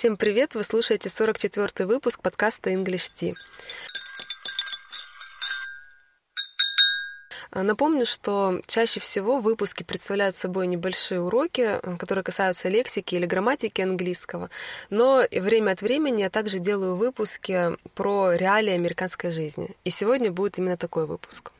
Всем привет! Вы слушаете 44-й выпуск подкаста English Tea. Напомню, что чаще всего выпуски представляют собой небольшие уроки, которые касаются лексики или грамматики английского, но время от времени я также делаю выпуски про реалии американской жизни. И сегодня будет именно такой выпуск.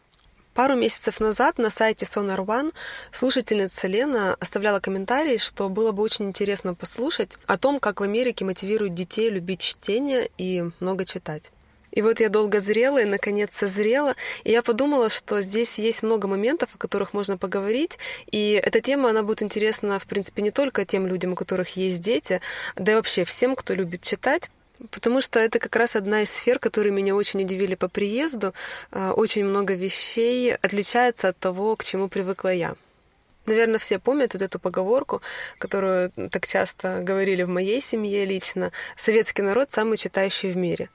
Пару месяцев назад на сайте Sonar One слушательница Лена оставляла комментарий, что было бы очень интересно послушать о том, как в Америке мотивируют детей любить чтение и много читать. И вот я долго зрела и, наконец, созрела. И я подумала, что здесь есть много моментов, о которых можно поговорить. И эта тема, она будет интересна, в принципе, не только тем людям, у которых есть дети, да и вообще всем, кто любит читать, Потому что это как раз одна из сфер, которые меня очень удивили по приезду. А, очень много вещей отличается от того, к чему привыкла я. Наверное, все помнят вот эту поговорку, которую так часто говорили в моей семье лично. Советский народ самый читающий в мире.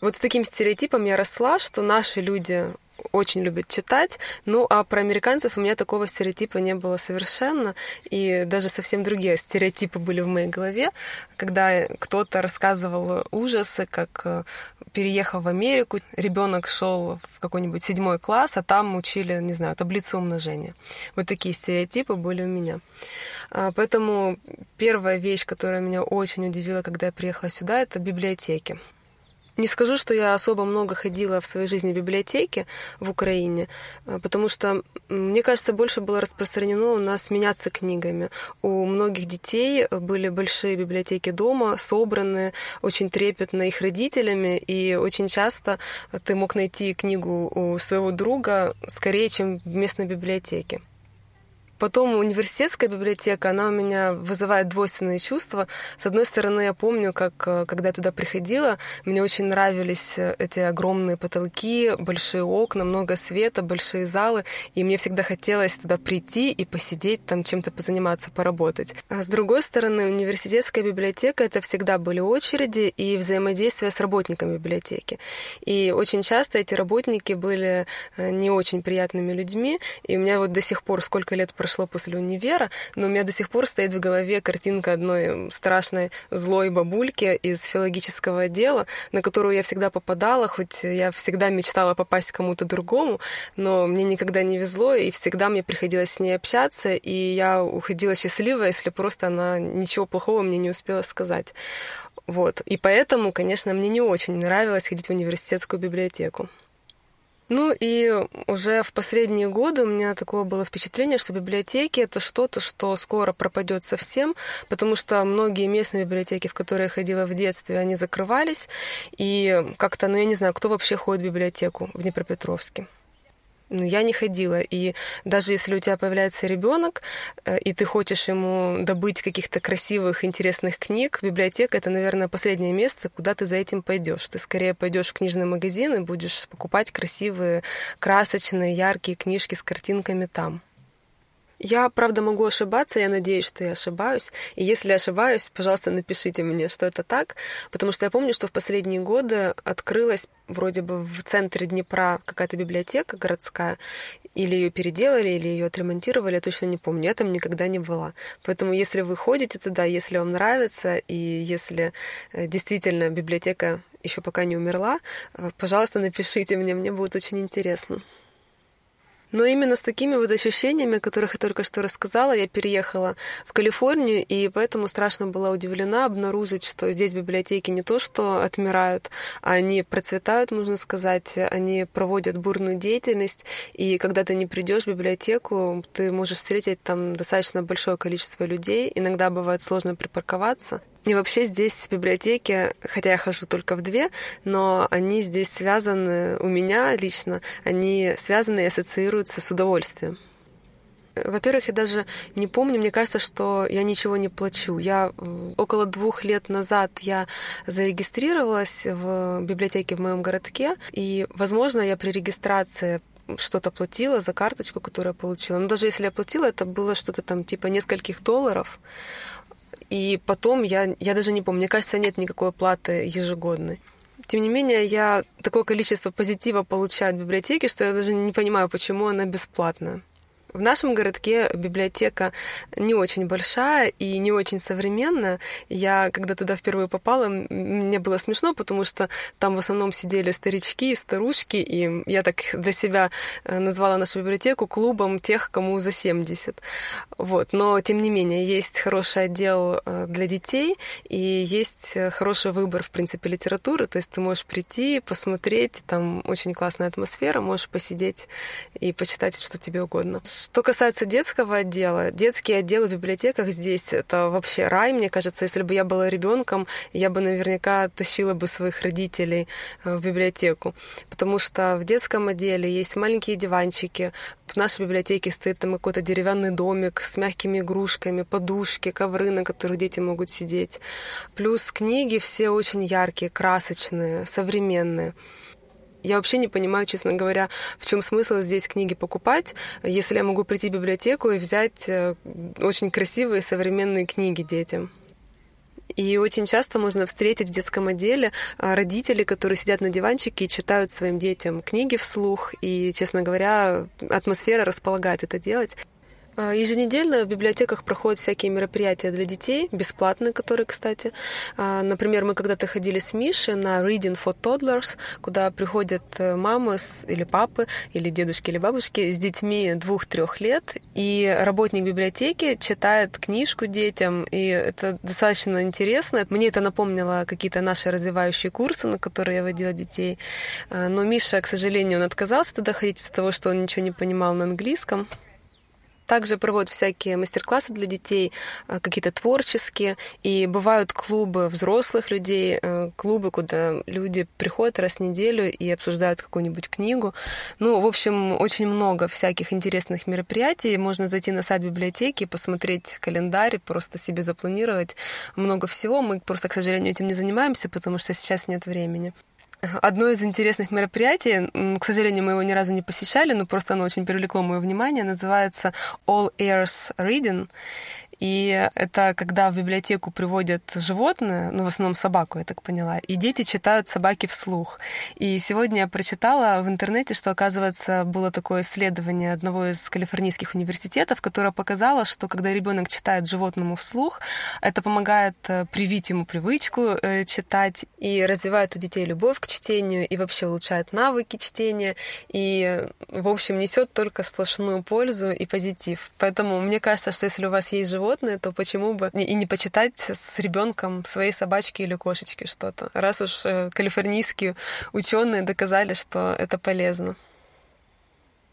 Вот с таким стереотипом я росла, что наши люди очень любит читать. Ну, а про американцев у меня такого стереотипа не было совершенно. И даже совсем другие стереотипы были в моей голове, когда кто-то рассказывал ужасы, как э, переехав в Америку, ребенок шел в какой-нибудь седьмой класс, а там учили, не знаю, таблицу умножения. Вот такие стереотипы были у меня. А, поэтому первая вещь, которая меня очень удивила, когда я приехала сюда, это библиотеки. Не скажу, что я особо много ходила в своей жизни в библиотеке в Украине, э, потому что, мне кажется, больше было распространено у нас меняться книгами. У многих детей были большие библиотеки дома, собранные, очень трепетно их родителями, и очень часто ты мог найти книгу у своего друга скорее, чем в местной библиотеке. Потом университетская библиотека, она у меня вызывает двойственные чувства. С одной стороны, я помню, как э, когда я туда приходила, мне очень нравились э, эти огромные потолки, большие окна, много света, большие залы, и мне всегда хотелось туда прийти и посидеть, там чем-то позаниматься, поработать. А с другой стороны, университетская библиотека — это всегда были очереди и взаимодействие с работниками библиотеки. И очень часто эти работники были э, не очень приятными людьми, и у меня вот до сих пор, сколько лет прошло, прошло после универа, но у меня до сих пор стоит в голове картинка одной страшной злой бабульки из филологического отдела, на которую я всегда попадала, хоть я всегда мечтала попасть кому-то другому, но мне никогда не везло, и всегда мне приходилось с ней общаться, и я уходила счастливая, если просто она ничего плохого мне не успела сказать. Вот. И поэтому, конечно, мне не очень нравилось ходить в университетскую библиотеку. Ну и уже в последние годы у меня такое было впечатление, что библиотеки это что-то, что скоро пропадет совсем, потому что многие местные библиотеки, в которые я ходила в детстве, они закрывались, и как-то, ну я не знаю, кто вообще ходит в библиотеку в Днепропетровске ну, я не ходила. И даже если у тебя появляется ребенок, э, и ты хочешь ему добыть каких-то красивых, интересных книг, библиотека это, наверное, последнее место, куда ты за этим пойдешь. Ты скорее пойдешь в книжный магазин и будешь покупать красивые, красочные, яркие книжки с картинками там. Я, правда, могу ошибаться, я надеюсь, что я ошибаюсь. И если ошибаюсь, пожалуйста, напишите мне, что это так, потому что я помню, что в последние годы открылась вроде бы в центре Днепра какая-то библиотека городская, или ее переделали, или ее отремонтировали, я точно не помню, я там никогда не была. Поэтому если вы ходите туда, если вам нравится, и если э, действительно библиотека еще пока не умерла, э, пожалуйста, напишите мне, мне будет очень интересно. Но именно с такими вот ощущениями, о которых я только что рассказала, я переехала в Калифорнию, и поэтому страшно была удивлена обнаружить, что здесь библиотеки не то что отмирают, а они процветают, можно сказать, они проводят бурную деятельность, и когда ты не придешь в библиотеку, ты можешь встретить там достаточно большое количество людей, иногда бывает сложно припарковаться, и вообще здесь библиотеки, хотя я хожу только в две, но они здесь связаны, у меня лично, они связаны и ассоциируются с удовольствием. Во-первых, я даже не помню, мне кажется, что я ничего не плачу. Я около двух лет назад я зарегистрировалась в библиотеке в моем городке, и, возможно, я при регистрации что-то платила за карточку, которую я получила. Но даже если я платила, это было что-то там типа нескольких долларов. И потом я, я даже не помню, мне кажется, нет никакой платы ежегодной. Тем не менее, я такое количество позитива получаю от библиотеки, что я даже не понимаю, почему она бесплатная. В нашем городке библиотека не очень большая и не очень современная. Я, когда туда впервые попала, мне было смешно, потому что там в основном сидели старички и старушки, и я так для себя э, назвала нашу библиотеку клубом тех, кому за 70. Вот. Но, тем не менее, есть хороший отдел э, для детей, и есть э, хороший выбор, в принципе, литературы. То есть ты можешь прийти, посмотреть, там очень классная атмосфера, можешь посидеть и почитать, что тебе угодно. Что касается детского отдела, детские отделы в библиотеках здесь это вообще рай, мне кажется. Если бы я была ребенком, я бы наверняка тащила бы своих родителей э, в библиотеку. Потому что в детском отделе есть маленькие диванчики, в нашей библиотеке стоит там какой-то деревянный домик с мягкими игрушками, подушки, ковры, на которых дети могут сидеть. Плюс книги все очень яркие, красочные, современные. Я вообще не понимаю, честно говоря, в чем смысл здесь книги покупать, если я могу прийти в библиотеку и взять э, очень красивые современные книги детям. И очень часто можно встретить в детском отделе а, родителей, которые сидят на диванчике и читают своим детям книги вслух. И, честно говоря, атмосфера располагает это делать. А, еженедельно в библиотеках проходят всякие мероприятия для детей, бесплатные, которые, кстати. А, например, мы когда-то ходили с Мишей на Reading for Toddlers, куда приходят э, мамы или папы, или дедушки, или бабушки с детьми двух-трех лет, и работник библиотеки читает книжку детям, и это достаточно интересно. Мне это напомнило какие-то наши развивающие курсы, на которые я водила детей. А, но Миша, к сожалению, он отказался туда ходить из-за того, что он ничего не понимал на английском. Также проводят всякие мастер-классы для детей, э, какие-то творческие, и бывают клубы взрослых людей, э, клубы, куда люди приходят раз в неделю и обсуждают какую-нибудь книгу. Ну, в общем, очень много всяких интересных мероприятий. Можно зайти на сайт библиотеки, посмотреть календарь, просто себе запланировать много всего. Мы просто, к сожалению, этим не занимаемся, потому что сейчас нет времени. Одно из интересных мероприятий, к сожалению, мы его ни разу не посещали, но просто оно очень привлекло мое внимание, называется All Ears Reading. И это когда в библиотеку приводят животное, ну, в основном собаку, я так поняла, и дети читают собаки вслух. И сегодня я прочитала в интернете, что, оказывается, было такое исследование одного из калифорнийских университетов, которое показало, что когда ребенок читает животному вслух, это помогает э, привить ему привычку э, читать и развивает у детей любовь к чтению и вообще улучшает навыки чтения и, в общем, несет только сплошную пользу и позитив. Поэтому мне кажется, что если у вас есть животное, животное, то почему бы и не почитать с ребенком своей собачки или кошечки что-то, раз уж э, калифорнийские ученые доказали, что это полезно.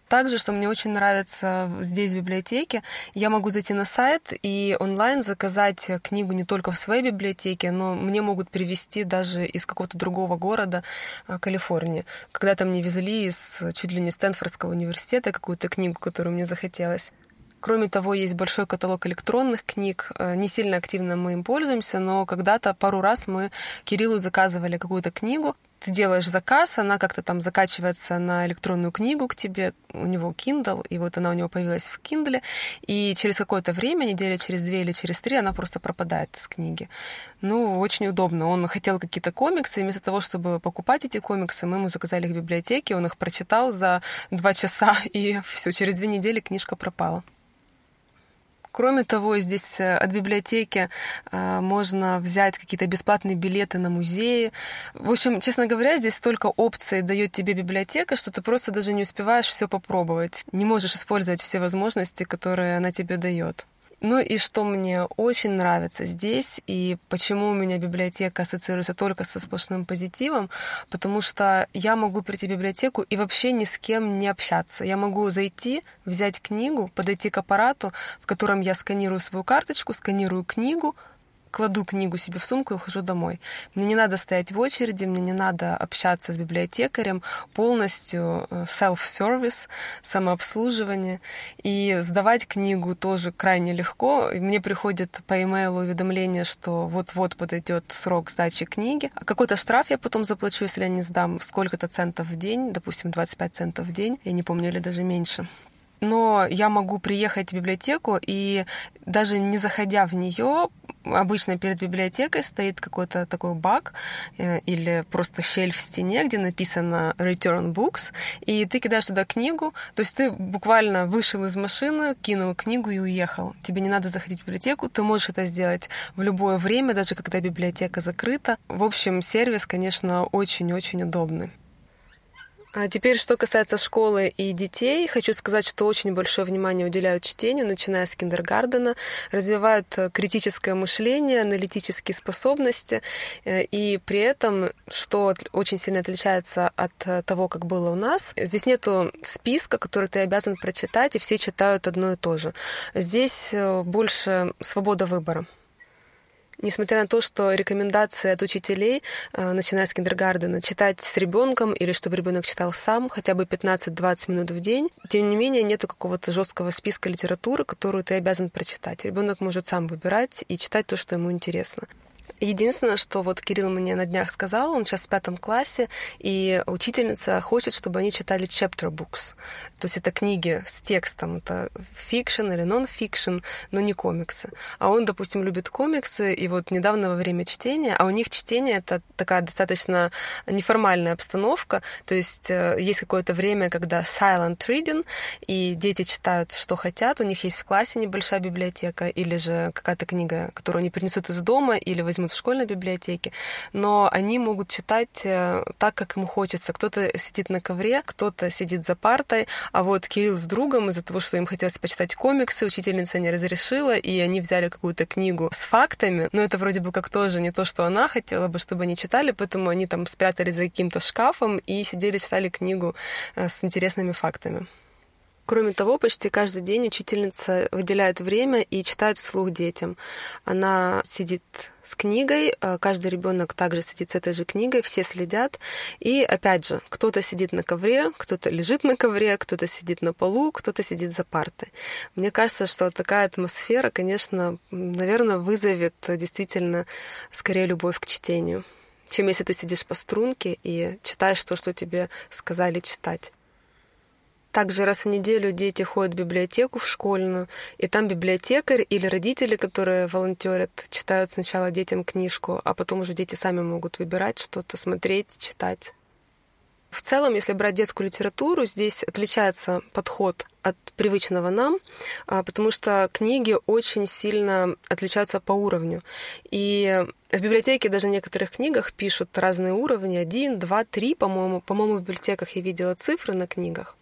Также, что мне очень нравится здесь, в библиотеке, я могу зайти на сайт и онлайн заказать книгу не только в своей библиотеке, но мне могут привезти даже из какого-то другого города э, Калифорнии. Когда-то мне везли из чуть ли не Стэнфордского университета какую-то книгу, которую мне захотелось. Кроме того, есть большой каталог электронных книг. Э, не сильно активно мы им пользуемся, но когда-то пару раз мы Кириллу заказывали какую-то книгу. Ты делаешь заказ, она как-то там закачивается на электронную книгу к тебе, у него Kindle, и вот она у него появилась в Kindle, и через какое-то время, недели через две или через три, она просто пропадает с книги. Ну, очень удобно. Он хотел какие-то комиксы, и вместо того, чтобы покупать эти комиксы, мы ему заказали их в библиотеке, он их прочитал за два часа, и все, через две недели книжка пропала. Кроме того, здесь э, от библиотеки э, можно взять какие-то бесплатные билеты на музеи. В общем, честно говоря, здесь столько опций дает тебе библиотека, что ты просто даже не успеваешь все попробовать. Не можешь использовать все возможности, которые она тебе дает. Ну и что мне очень нравится здесь, и почему у меня библиотека ассоциируется только со сплошным позитивом, потому что я могу прийти в библиотеку и вообще ни с кем не общаться. Я могу зайти, взять книгу, подойти к аппарату, в котором я сканирую свою карточку, сканирую книгу, кладу книгу себе в сумку и ухожу домой. Мне не надо стоять в очереди, мне не надо общаться с библиотекарем, полностью э, self-service, самообслуживание. И сдавать книгу тоже крайне легко. Мне приходит по e-mail уведомление, что вот-вот подойдет срок сдачи книги. А какой-то штраф я потом заплачу, если я не сдам сколько-то центов в день, допустим, 25 центов в день, я не помню, или даже меньше. Но я могу приехать в библиотеку и даже не заходя в нее, обычно перед библиотекой стоит какой-то такой баг э, или просто щель в стене, где написано Return Books, и ты кидаешь туда книгу, то есть ты буквально вышел из машины, кинул книгу и уехал. Тебе не надо заходить в библиотеку, ты можешь это сделать в любое время, даже когда библиотека закрыта. В общем, сервис, конечно, очень-очень удобный. А теперь, что касается школы и детей, хочу сказать, что очень большое внимание уделяют чтению, начиная с киндергардена, развивают э, критическое мышление, аналитические способности, э, и при этом, что очень сильно отличается от э, того, как было у нас, здесь нету списка, который ты обязан прочитать, и все читают одно и то же. Здесь больше свобода выбора. Несмотря на то, что рекомендации от учителей, э, начиная с киндергардена, читать с ребенком или чтобы ребенок читал сам хотя бы 15-20 минут в день, тем не менее нет какого-то жесткого списка литературы, которую ты обязан прочитать. Ребенок может сам выбирать и читать то, что ему интересно. Единственное, что вот Кирилл мне на днях сказал, он сейчас в пятом классе, и учительница хочет, чтобы они читали chapter books. То есть это книги с текстом, это fiction или нон-фикшн, но не комиксы. А он, допустим, любит комиксы, и вот недавно во время чтения, а у них чтение это такая достаточно неформальная обстановка, то есть э, есть какое-то время, когда silent reading, и дети читают, что хотят, у них есть в классе небольшая библиотека, или же какая-то книга, которую они принесут из дома, или возьмут возьмут в школьной библиотеке, но они могут читать э, так, как им хочется. Кто-то сидит на ковре, кто-то сидит за партой, а вот Кирилл с другом из-за того, что им хотелось почитать комиксы, учительница не разрешила, и они взяли какую-то книгу с фактами, но это вроде бы как тоже не то, что она хотела бы, чтобы они читали, поэтому они там спрятались за каким-то шкафом и сидели, читали книгу э, с интересными фактами. Кроме того, почти каждый день учительница выделяет время и читает вслух детям. Она сидит с книгой, э, каждый ребенок также сидит с этой же книгой, все следят. И опять же, кто-то сидит на ковре, кто-то лежит на ковре, кто-то сидит на полу, кто-то сидит за партой. Мне кажется, что такая атмосфера, конечно, наверное, вызовет действительно скорее любовь к чтению чем если ты сидишь по струнке и читаешь то, что тебе сказали читать. Также раз в неделю дети ходят в библиотеку в школьную, и там библиотекарь или родители, которые волонтерят, читают сначала детям книжку, а потом уже дети сами могут выбирать что-то, смотреть, читать. В целом, если брать детскую литературу, здесь отличается подход от привычного нам, а, потому что книги очень сильно отличаются по уровню. И в библиотеке даже в некоторых книгах пишут разные уровни, один, два, три, по-моему. По-моему, в библиотеках я видела цифры на книгах.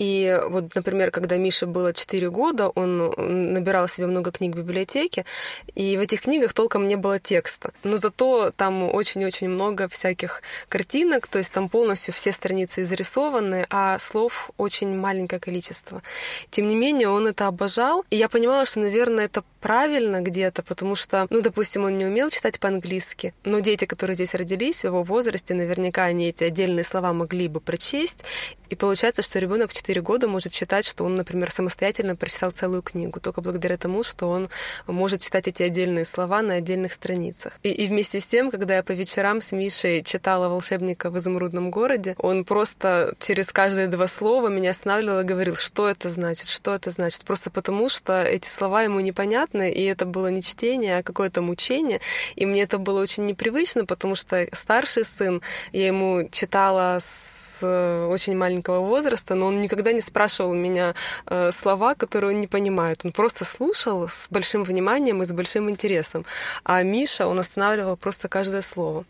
И вот, например, когда Мише было 4 года, он набирал себе много книг в библиотеке, и в этих книгах толком не было текста. Но зато там очень-очень много всяких картинок, то есть там полностью все страницы изрисованы, а слов очень маленькое количество. Тем не менее, он это обожал, и я понимала, что, наверное, это правильно где-то, потому что, ну, допустим, он не умел читать по-английски, но дети, которые здесь родились, в его возрасте, наверняка они эти отдельные слова могли бы прочесть, и получается, что ребенок в 4 года может считать, что он, например, самостоятельно прочитал целую книгу, только благодаря тому, что он может читать эти отдельные слова на отдельных страницах. И, и вместе с тем, когда я по вечерам с Мишей читала «Волшебника в изумрудном городе», он просто через каждые два слова меня останавливал и говорил, что это значит, что это значит, просто потому, что эти слова ему непонятны, и это было не чтение, а какое-то мучение, и мне это было очень непривычно, потому что старший сын, я ему читала с Э, очень маленького возраста, но он никогда не спрашивал меня э, слова, которые он не понимает. Он просто слушал с большим вниманием и с большим интересом. А Миша, он останавливал просто каждое слово.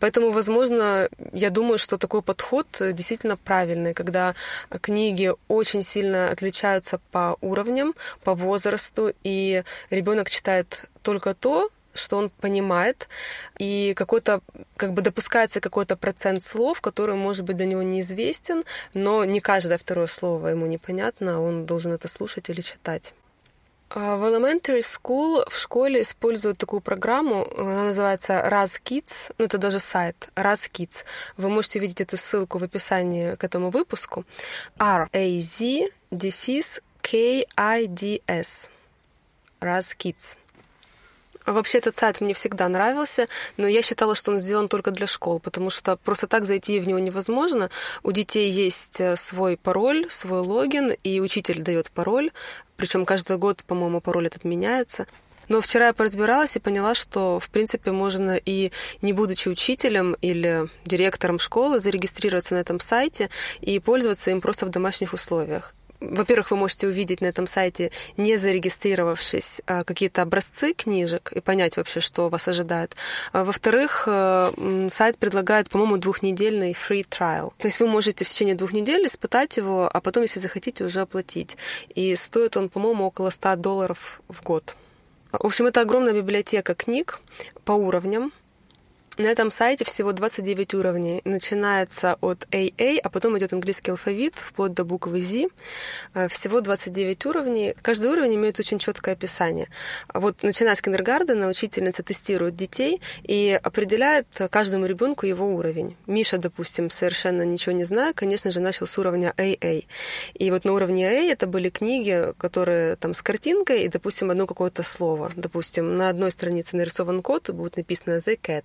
Поэтому, возможно, я думаю, что такой подход действительно правильный, когда книги очень сильно отличаются по уровням, по возрасту, и ребенок читает только то, что он понимает, и какой-то, как бы допускается какой-то процент слов, который, может быть, для него неизвестен, но не каждое второе слово ему непонятно, он должен это слушать или читать. А, в elementary school в школе используют такую программу, она называется Raz Kids, ну это даже сайт Raz Kids. Вы можете увидеть эту ссылку в описании к этому выпуску. R-A-Z, дефис K-I-D-S. Raz Kids. Вообще этот сайт мне всегда нравился, но я считала, что он сделан только для школ, потому что просто так зайти в него невозможно. У детей есть э, свой пароль, свой логин, и учитель дает пароль, причем каждый год, по-моему, пароль этот меняется. Но вчера я поразбиралась и поняла, что, в принципе, можно и не будучи учителем или директором школы зарегистрироваться на этом сайте и пользоваться им просто в домашних условиях во-первых, вы можете увидеть на этом сайте, не зарегистрировавшись, а, какие-то образцы книжек и понять вообще, что вас ожидает. А, во-вторых, э, сайт предлагает, по-моему, двухнедельный free trial. То есть вы можете в течение двух недель испытать его, а потом, если захотите, уже оплатить. И стоит он, по-моему, около 100 долларов в год. В общем, это огромная библиотека книг по уровням, на этом сайте всего 29 уровней. Начинается от AA, а потом идет английский алфавит, вплоть до буквы Z. Э, всего 29 уровней. Каждый уровень имеет очень четкое описание. Вот начиная с киндергардена, учительница тестирует детей и определяет каждому ребенку его уровень. Миша, допустим, совершенно ничего не зная, конечно же, начал с уровня AA. И вот на уровне AA это были книги, которые там с картинкой и, допустим, одно какое-то слово. Допустим, на одной странице нарисован кот, и будет написано The Cat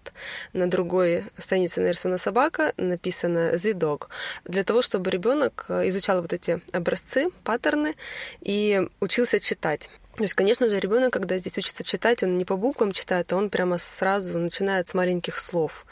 на другой странице нарисована собака, написано The Dog, для того, чтобы ребенок э, изучал вот эти образцы, паттерны и учился читать. То есть, конечно же, ребенок, когда здесь учится читать, он не по буквам читает, а он прямо сразу начинает с маленьких слов.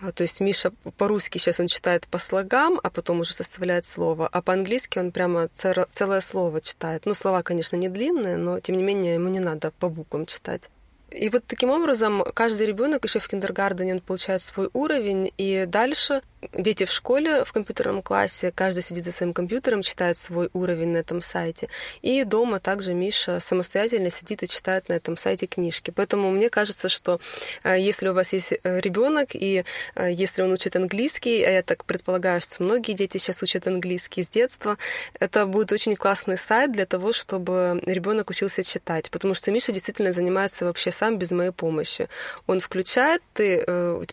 А, то есть Миша по-русски сейчас он читает по слогам, а потом уже составляет слово, а по-английски он прямо целое слово читает. Ну, слова, конечно, не длинные, но тем не менее ему не надо по буквам читать. И вот таким образом каждый ребенок еще в киндергардене он получает свой уровень, и дальше дети в школе в компьютерном классе, каждый сидит за своим компьютером, читает свой уровень на этом сайте. И дома также Миша самостоятельно сидит и читает на этом сайте книжки. Поэтому мне кажется, что э, если у вас есть э, ребенок, и э, если он учит английский, а я так предполагаю, что многие дети сейчас учат английский с детства, это будет очень классный сайт для того, чтобы ребенок учился читать. Потому что Миша действительно занимается вообще сам без моей помощи. Он включает, ты,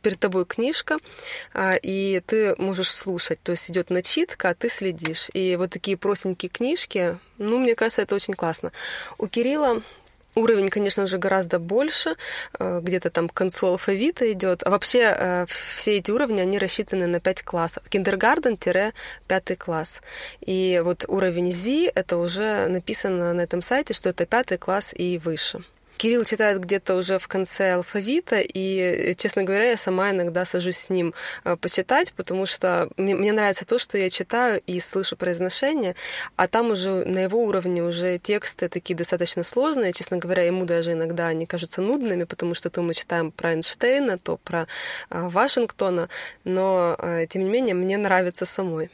перед тобой книжка, и ты можешь слушать. То есть идет начитка, а ты следишь. И вот такие простенькие книжки, ну, мне кажется, это очень классно. У Кирилла Уровень, конечно же, гораздо больше, э, где-то там к концу алфавита идет. А вообще э, все эти уровни, они рассчитаны на 5 классов. Киндергарден-пятый класс. И вот уровень Z, это уже написано на этом сайте, что это пятый класс и выше. Кирилл читает где-то уже в конце алфавита, и, честно говоря, я сама иногда сажусь с ним э, почитать, потому что мне, мне нравится то, что я читаю и слышу произношение, а там уже на его уровне уже тексты такие достаточно сложные, честно говоря, ему даже иногда они кажутся нудными, потому что то мы читаем про Эйнштейна, то про э, Вашингтона, но, э, тем не менее, мне нравится самой.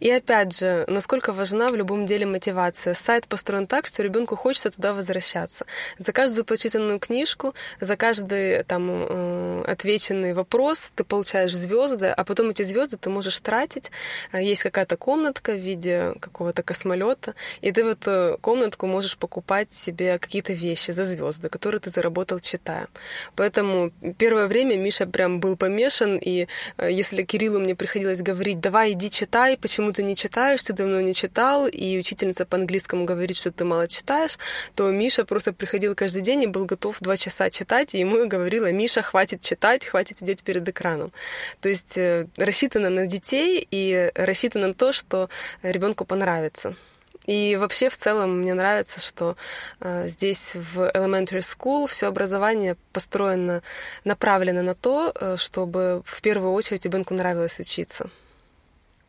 И опять же, насколько важна в любом деле мотивация. Сайт построен так, что ребенку хочется туда возвращаться. За каждую прочитанную книжку, за каждый там э, отвеченный вопрос ты получаешь звезды, а потом эти звезды ты можешь тратить. Э, есть какая-то комнатка в виде какого-то космолета, и ты в эту комнатку можешь покупать себе какие-то вещи за звезды, которые ты заработал читая. Поэтому первое время Миша прям был помешан, и э, если Кириллу мне приходилось говорить, давай иди читай, почему почему ты не читаешь, ты давно не читал, и учительница по английскому говорит, что ты мало читаешь, то Миша просто приходил каждый день и был готов два часа читать, и ему говорила, Миша, хватит читать, хватит сидеть перед экраном. То есть э, рассчитано на детей и рассчитано на то, что ребенку понравится. И вообще в целом мне нравится, что э, здесь в elementary school все образование построено, направлено на то, э, чтобы в первую очередь ребенку нравилось учиться.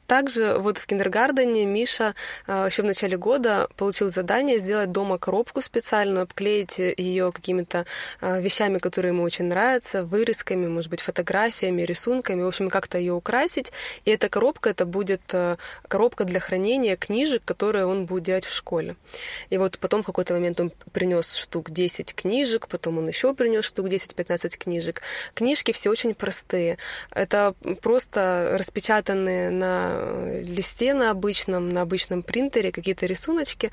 Также вот в киндергардене Миша а, еще в начале года получил задание сделать дома коробку специальную, обклеить ее какими-то а, вещами, которые ему очень нравятся, вырезками, может быть, фотографиями, рисунками, в общем, как-то ее украсить. И эта коробка, это будет а, коробка для хранения книжек, которые он будет делать в школе. И вот потом в какой-то момент он принес штук 10 книжек, потом он еще принес штук 10-15 книжек. Книжки все очень простые. Это просто распечатанные на листе на обычном, на обычном принтере какие-то рисуночки.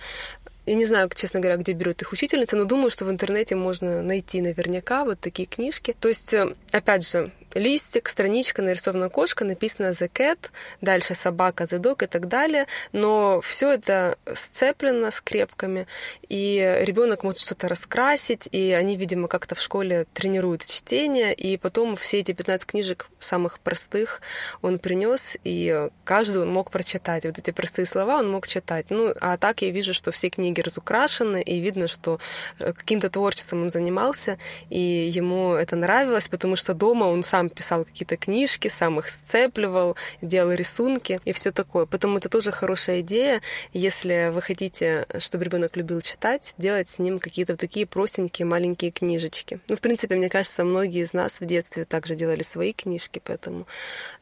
Я не знаю, честно говоря, где берут их учительницы, но думаю, что в интернете можно найти наверняка вот такие книжки. То есть, э, опять же, листик, страничка, нарисована кошка, написано The Cat, дальше собака, The Dog и так далее, но все это сцеплено скрепками, и ребенок может что-то раскрасить, и они, видимо, как-то в школе тренируют чтение, и потом все эти 15 книжек самых простых он принес, и каждую он мог прочитать. Вот эти простые слова он мог читать. Ну, а так я вижу, что все книги разукрашены, и видно, что э, каким-то творчеством он занимался, и ему это нравилось, потому что дома он сам писал какие-то книжки, сам их сцепливал, делал рисунки и все такое. Поэтому это тоже хорошая идея, если вы хотите, чтобы ребенок любил читать, делать с ним какие-то такие простенькие маленькие книжечки. Ну, в принципе, мне кажется, многие из нас в детстве также делали свои книжки, поэтому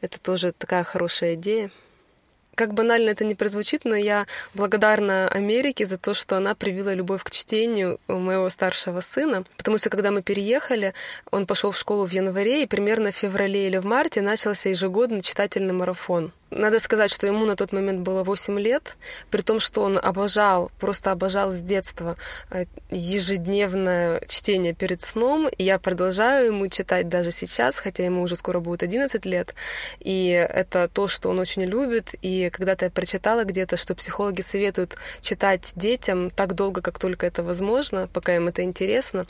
это тоже такая хорошая идея как банально это не прозвучит, но я благодарна Америке за то, что она привила любовь к чтению моего старшего сына. Потому что когда мы переехали, он пошел в школу в январе, и примерно в феврале или в марте начался ежегодный читательный марафон. Надо сказать, что ему на тот момент было 8 лет, при том, что он обожал, просто обожал с детства э, ежедневное чтение перед сном. И я продолжаю ему читать даже сейчас, хотя ему уже скоро будет 11 лет. И это то, что он очень любит. И когда-то я прочитала где-то, что психологи советуют читать детям так долго, как только это возможно, пока им это интересно,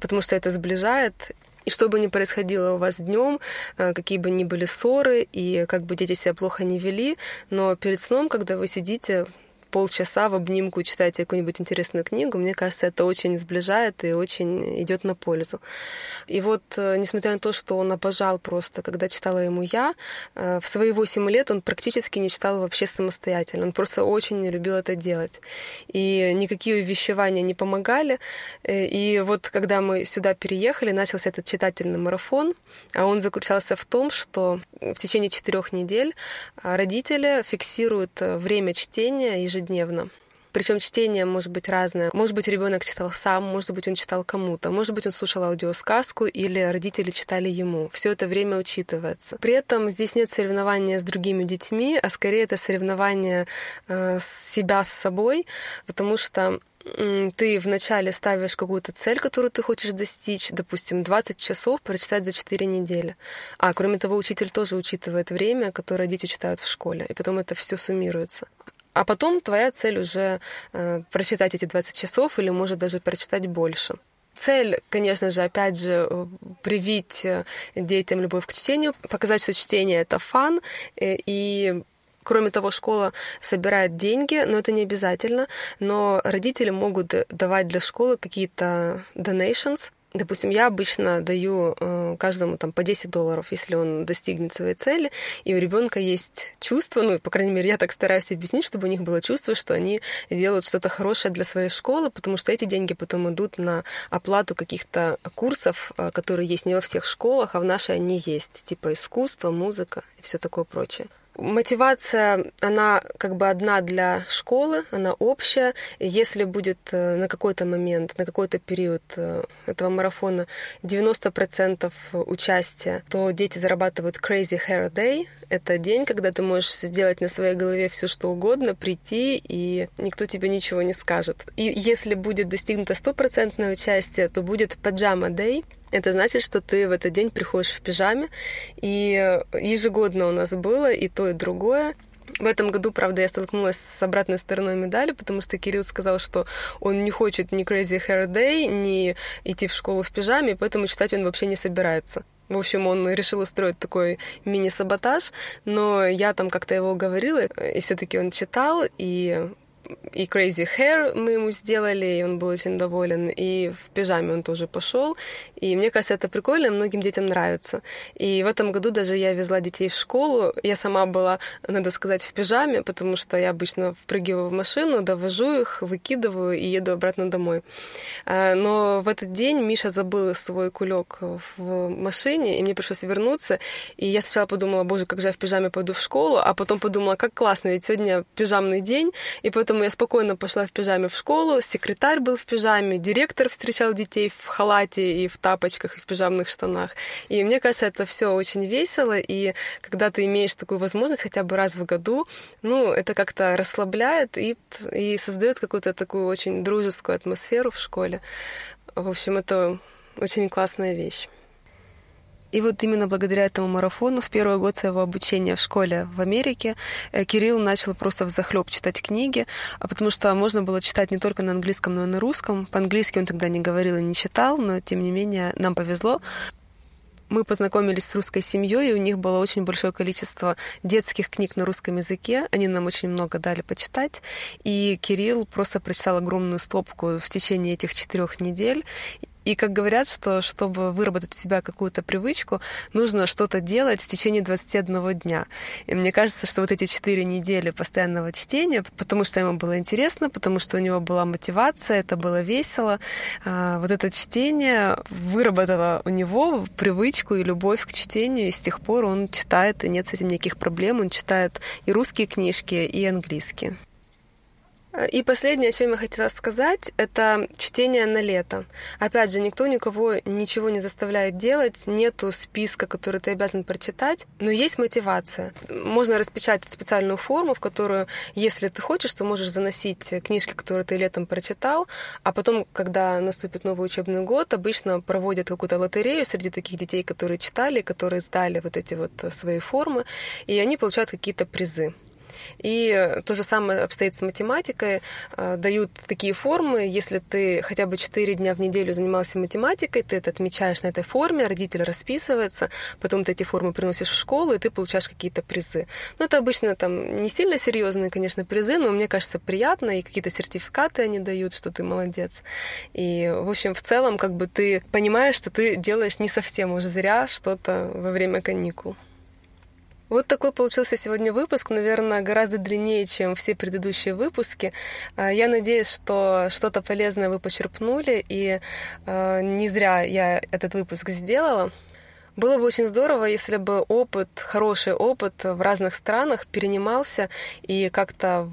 потому что это сближает. И что бы ни происходило у вас днем, э, какие бы ни были ссоры, и как бы дети себя плохо не вели, но перед сном, когда вы сидите полчаса в обнимку читаете какую-нибудь интересную книгу, мне кажется, это очень сближает и очень идет на пользу. И вот, э, несмотря на то, что он обожал просто, когда читала ему я, э, в свои 8 лет он практически не читал вообще самостоятельно. Он просто очень любил это делать. И никакие увещевания не помогали. Э, и вот когда мы сюда переехали, начался этот читательный марафон, а он заключался в том, что в течение четырех недель родители фиксируют время чтения ежедневно ежедневно. Причем чтение может быть разное. Может быть, ребенок читал сам, может быть, он читал кому-то, может быть, он слушал аудиосказку или родители читали ему. Все это время учитывается. При этом здесь нет соревнования с другими детьми, а скорее это соревнование э, себя с собой, потому что ты вначале ставишь какую-то цель, которую ты хочешь достичь, допустим, 20 часов прочитать за 4 недели. А кроме того, учитель тоже учитывает время, которое дети читают в школе, и потом это все суммируется. А потом твоя цель уже э, прочитать эти 20 часов или, может, даже прочитать больше. Цель, конечно же, опять же, э, привить э, детям любовь к чтению, показать, что чтение — это фан, э, и Кроме того, школа собирает деньги, но это не обязательно. Но родители могут давать для школы какие-то donations, Допустим, я обычно даю э, каждому там по 10 долларов, если он достигнет своей цели, и у ребенка есть чувство, ну, по крайней мере, я так стараюсь объяснить, чтобы у них было чувство, что они делают что-то хорошее для своей школы, потому что эти деньги потом идут на оплату каких-то курсов, э, которые есть не во всех школах, а в нашей они есть, типа искусство, музыка и все такое прочее. Мотивация, она как бы одна для школы, она общая. Если будет э, на какой-то момент, на какой-то период э, этого марафона 90% участия, то дети зарабатывают Crazy Hair Day. Это день, когда ты можешь сделать на своей голове все, что угодно, прийти, и никто тебе ничего не скажет. И если будет достигнуто стопроцентное участие, то будет Pajama Day — это значит, что ты в этот день приходишь в пижаме, и ежегодно у нас было и то, и другое. В этом году, правда, я столкнулась с обратной стороной медали, потому что Кирилл сказал, что он не хочет ни Crazy Hair Day, ни идти в школу в пижаме, поэтому читать он вообще не собирается. В общем, он решил устроить такой мини-саботаж, но я там как-то его говорила, и все-таки он читал, и и Crazy Hair мы ему сделали, и он был очень доволен, и в пижаме он тоже пошел. И мне кажется, это прикольно, многим детям нравится. И в этом году даже я везла детей в школу. Я сама была, надо сказать, в пижаме, потому что я обычно впрыгиваю в машину, довожу их, выкидываю и еду обратно домой. А, но в этот день Миша забыл свой кулек в машине, и мне пришлось вернуться. И я сначала подумала, боже, как же я в пижаме пойду в школу, а потом подумала, как классно, ведь сегодня пижамный день, и поэтому Я спокойно пошла в пижаме в школу, секретарь был в пижаме, директор встречал детей в халате и в тапочках, и в пижамных штанах. И мне кажется, это все очень весело, и когда ты имеешь такую возможность хотя бы раз в году, ну, это как-то расслабляет и, и создает какую-то такую очень дружескую атмосферу в школе. В общем, это очень классная вещь. И вот именно благодаря этому марафону в первый год своего обучения в школе в Америке э, Кирилл начал просто взахлеб читать книги, а потому что можно было читать не только на английском, но и на русском. По-английски он тогда не говорил и не читал, но тем не менее нам повезло мы познакомились с русской семьей, и у них было очень большое количество детских книг на русском языке. Они нам очень много дали почитать. И Кирилл просто прочитал огромную стопку в течение этих четырех недель. И как говорят, что чтобы выработать у себя какую-то привычку, нужно что-то делать в течение 21 дня. И мне кажется, что вот эти четыре недели постоянного чтения, потому что ему было интересно, потому что у него была мотивация, это было весело, а, вот это чтение выработало у него привычку и любовь к чтению, и с тех пор он читает, и нет с этим никаких проблем, он читает и русские книжки, и английские. И последнее, о чем я хотела сказать, это чтение на лето. Опять же, никто никого ничего не заставляет делать, нету списка, который ты обязан прочитать, но есть мотивация. Можно распечатать специальную форму, в которую, если ты хочешь, то можешь заносить книжки, которые ты летом прочитал, а потом, когда наступит новый учебный год, обычно проводят какую-то лотерею среди таких детей, которые читали, которые сдали вот эти вот свои формы, и они получают какие-то призы. И то же самое обстоит с математикой. Э, дают такие формы. Если ты хотя бы 4 дня в неделю занимался математикой, ты это отмечаешь на этой форме, родитель расписывается, потом ты эти формы приносишь в школу, и ты получаешь какие-то призы. Ну, это обычно там не сильно серьезные, конечно, призы, но мне кажется приятно, и какие-то сертификаты они дают, что ты молодец. И, в общем, в целом, как бы ты понимаешь, что ты делаешь не совсем уже зря что-то во время каникул. Вот такой получился сегодня выпуск, наверное, гораздо длиннее, чем все предыдущие выпуски. А, я надеюсь, что что-то полезное вы почерпнули, и а, не зря я этот выпуск сделала. Было бы очень здорово, если бы опыт, хороший опыт в разных странах перенимался и как-то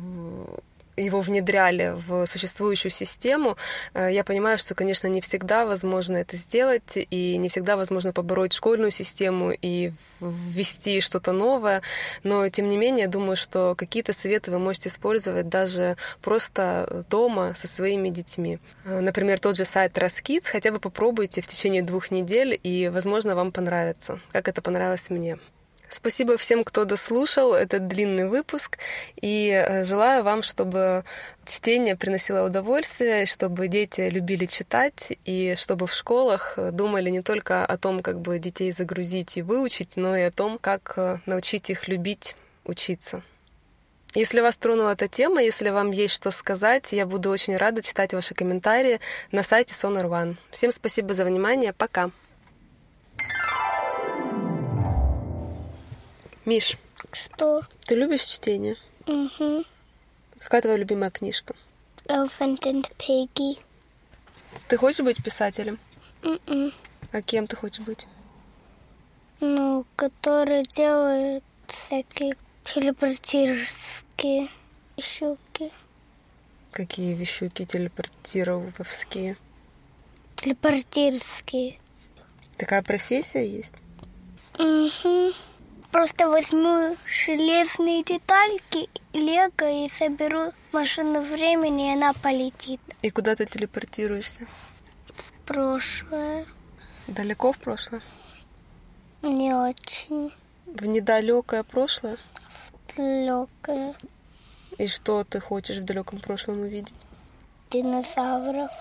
его внедряли в существующую систему, э, я понимаю, что, конечно, не всегда возможно это сделать, и не всегда возможно побороть школьную систему и ввести что-то новое, но, тем не менее, думаю, что какие-то советы вы можете использовать даже просто дома со своими детьми. Э, например, тот же сайт Раскидс, хотя бы попробуйте в течение двух недель, и, возможно, вам понравится, как это понравилось мне. Спасибо всем, кто дослушал этот длинный выпуск, и э, желаю вам, чтобы чтение приносило удовольствие, чтобы дети любили читать, и чтобы в школах думали не только о том, как бы детей загрузить и выучить, но и о том, как э, научить их любить учиться. Если вас тронула эта тема, если вам есть что сказать, я буду очень рада читать ваши комментарии на сайте Sonar One. Всем спасибо за внимание. Пока. Миш. Что? Ты любишь чтение? Угу. Какая твоя любимая книжка? Elephant and Piggy. Ты хочешь быть писателем? Mm-mm. А кем ты хочешь быть? Ну, который делает всякие телепортировские вещуки. Какие вещуки телепортировские? Телепортировские. Такая профессия есть? Угу. Просто возьму железные детальки, лего и соберу машину времени, и она полетит. И куда ты телепортируешься? В прошлое. Далеко в прошлое? Не очень. В недалекое прошлое? Далекое. И что ты хочешь в далеком прошлом увидеть? Динозавров.